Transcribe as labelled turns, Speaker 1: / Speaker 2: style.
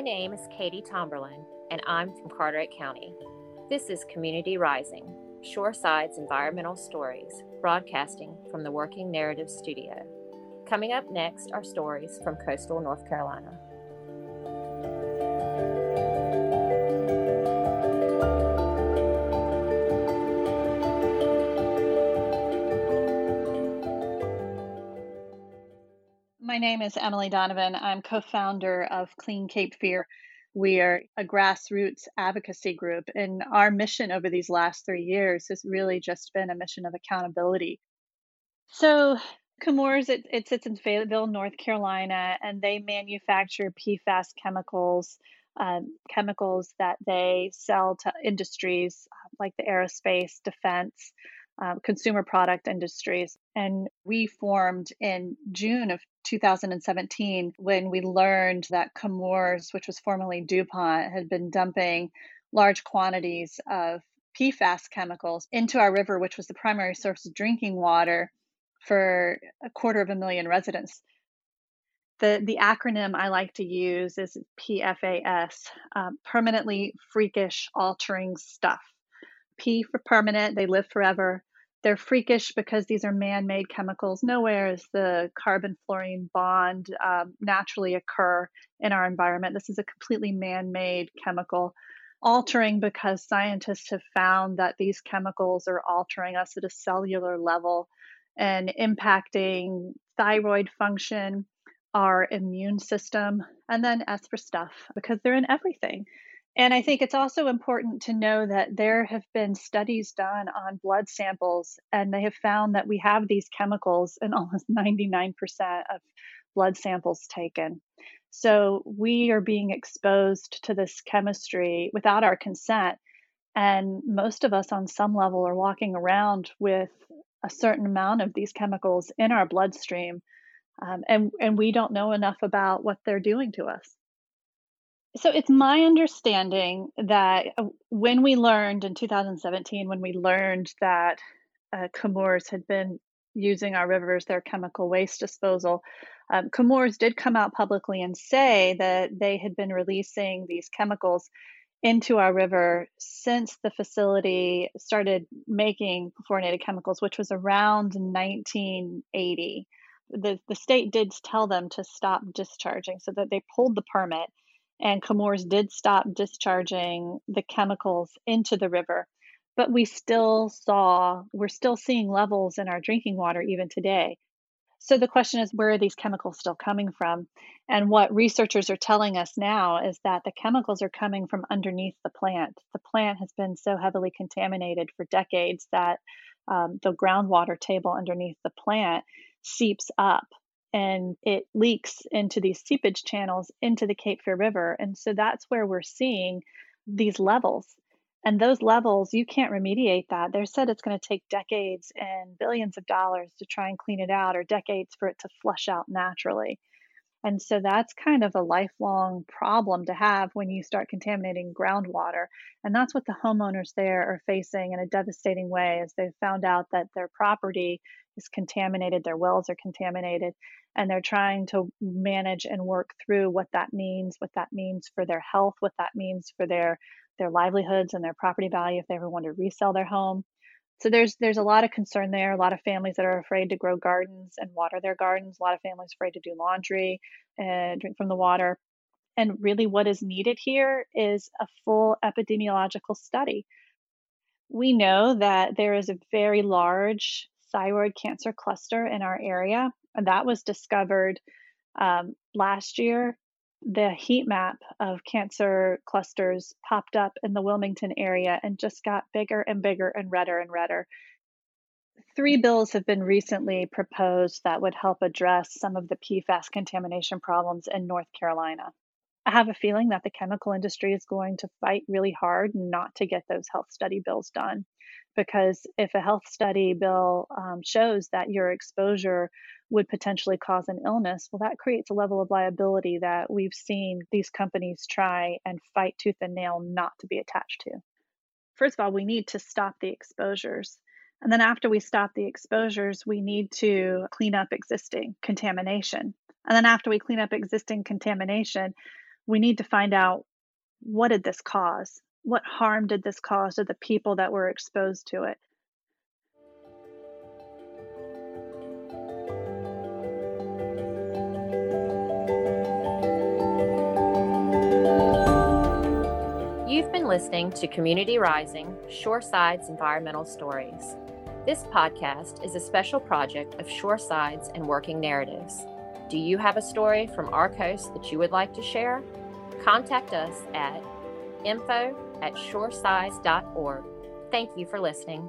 Speaker 1: My name is Katie Tomberlin, and I'm from Carteret County. This is Community Rising, Shoreside's environmental stories, broadcasting from the Working Narrative Studio. Coming up next are stories from coastal North Carolina.
Speaker 2: Name is Emily Donovan. I'm co founder of Clean Cape Fear. We are a grassroots advocacy group, and our mission over these last three years has really just been a mission of accountability. So, Chemours, it, it sits in Fayetteville, North Carolina, and they manufacture PFAS chemicals, um, chemicals that they sell to industries uh, like the aerospace, defense, uh, consumer product industries. And we formed in June of 2017 when we learned that Chemours, which was formerly DuPont, had been dumping large quantities of PFAS chemicals into our river, which was the primary source of drinking water for a quarter of a million residents. The, the acronym I like to use is PFAS, um, permanently freakish altering stuff. P for permanent, they live forever. They're freakish because these are man made chemicals. Nowhere is the carbon fluorine bond um, naturally occur in our environment. This is a completely man made chemical. Altering because scientists have found that these chemicals are altering us at a cellular level and impacting thyroid function, our immune system, and then S for stuff because they're in everything. And I think it's also important to know that there have been studies done on blood samples, and they have found that we have these chemicals in almost 99% of blood samples taken. So we are being exposed to this chemistry without our consent. And most of us, on some level, are walking around with a certain amount of these chemicals in our bloodstream. Um, and, and we don't know enough about what they're doing to us. So it's my understanding that uh, when we learned in 2017, when we learned that uh, had been using our rivers, their chemical waste disposal, um, did come out publicly and say that they had been releasing these chemicals into our river since the facility started making fluorinated chemicals, which was around 1980. The, the state did tell them to stop discharging so that they pulled the permit and Chemours did stop discharging the chemicals into the river. But we still saw, we're still seeing levels in our drinking water even today. So the question is, where are these chemicals still coming from? And what researchers are telling us now is that the chemicals are coming from underneath the plant. The plant has been so heavily contaminated for decades that um, the groundwater table underneath the plant seeps up and it leaks into these seepage channels into the Cape Fear River. And so that's where we're seeing these levels. And those levels, you can't remediate that. They said it's going to take decades and billions of dollars to try and clean it out, or decades for it to flush out naturally. And so that's kind of a lifelong problem to have when you start contaminating groundwater. And that's what the homeowners there are facing in a devastating way as they've found out that their property is contaminated, their wells are contaminated, and they're trying to manage and work through what that means, what that means for their health, what that means for their their livelihoods and their property value if they ever want to resell their home. So there's there's a lot of concern there, a lot of families that are afraid to grow gardens and water their gardens, a lot of families afraid to do laundry and drink from the water. And really what is needed here is a full epidemiological study. We know that there is a very large thyroid cancer cluster in our area and that was discovered um, last year. The heat map of cancer clusters popped up in the Wilmington area and just got bigger and bigger and redder and redder. Three bills have been recently proposed that would help address some of the PFAS contamination problems in North Carolina. I have a feeling that the chemical industry is going to fight really hard not to get those health study bills done. Because if a health study bill um, shows that your exposure would potentially cause an illness, well, that creates a level of liability that we've seen these companies try and fight tooth and nail not to be attached to. First of all, we need to stop the exposures. And then after we stop the exposures, we need to clean up existing contamination. And then after we clean up existing contamination, we need to find out what did this cause? What harm did this cause to the people that were exposed to it?
Speaker 1: Listening to Community Rising Shoreside's Environmental Stories. This podcast is a special project of Shoresides and Working Narratives. Do you have a story from our coast that you would like to share? Contact us at info at shoresides.org. Thank you for listening.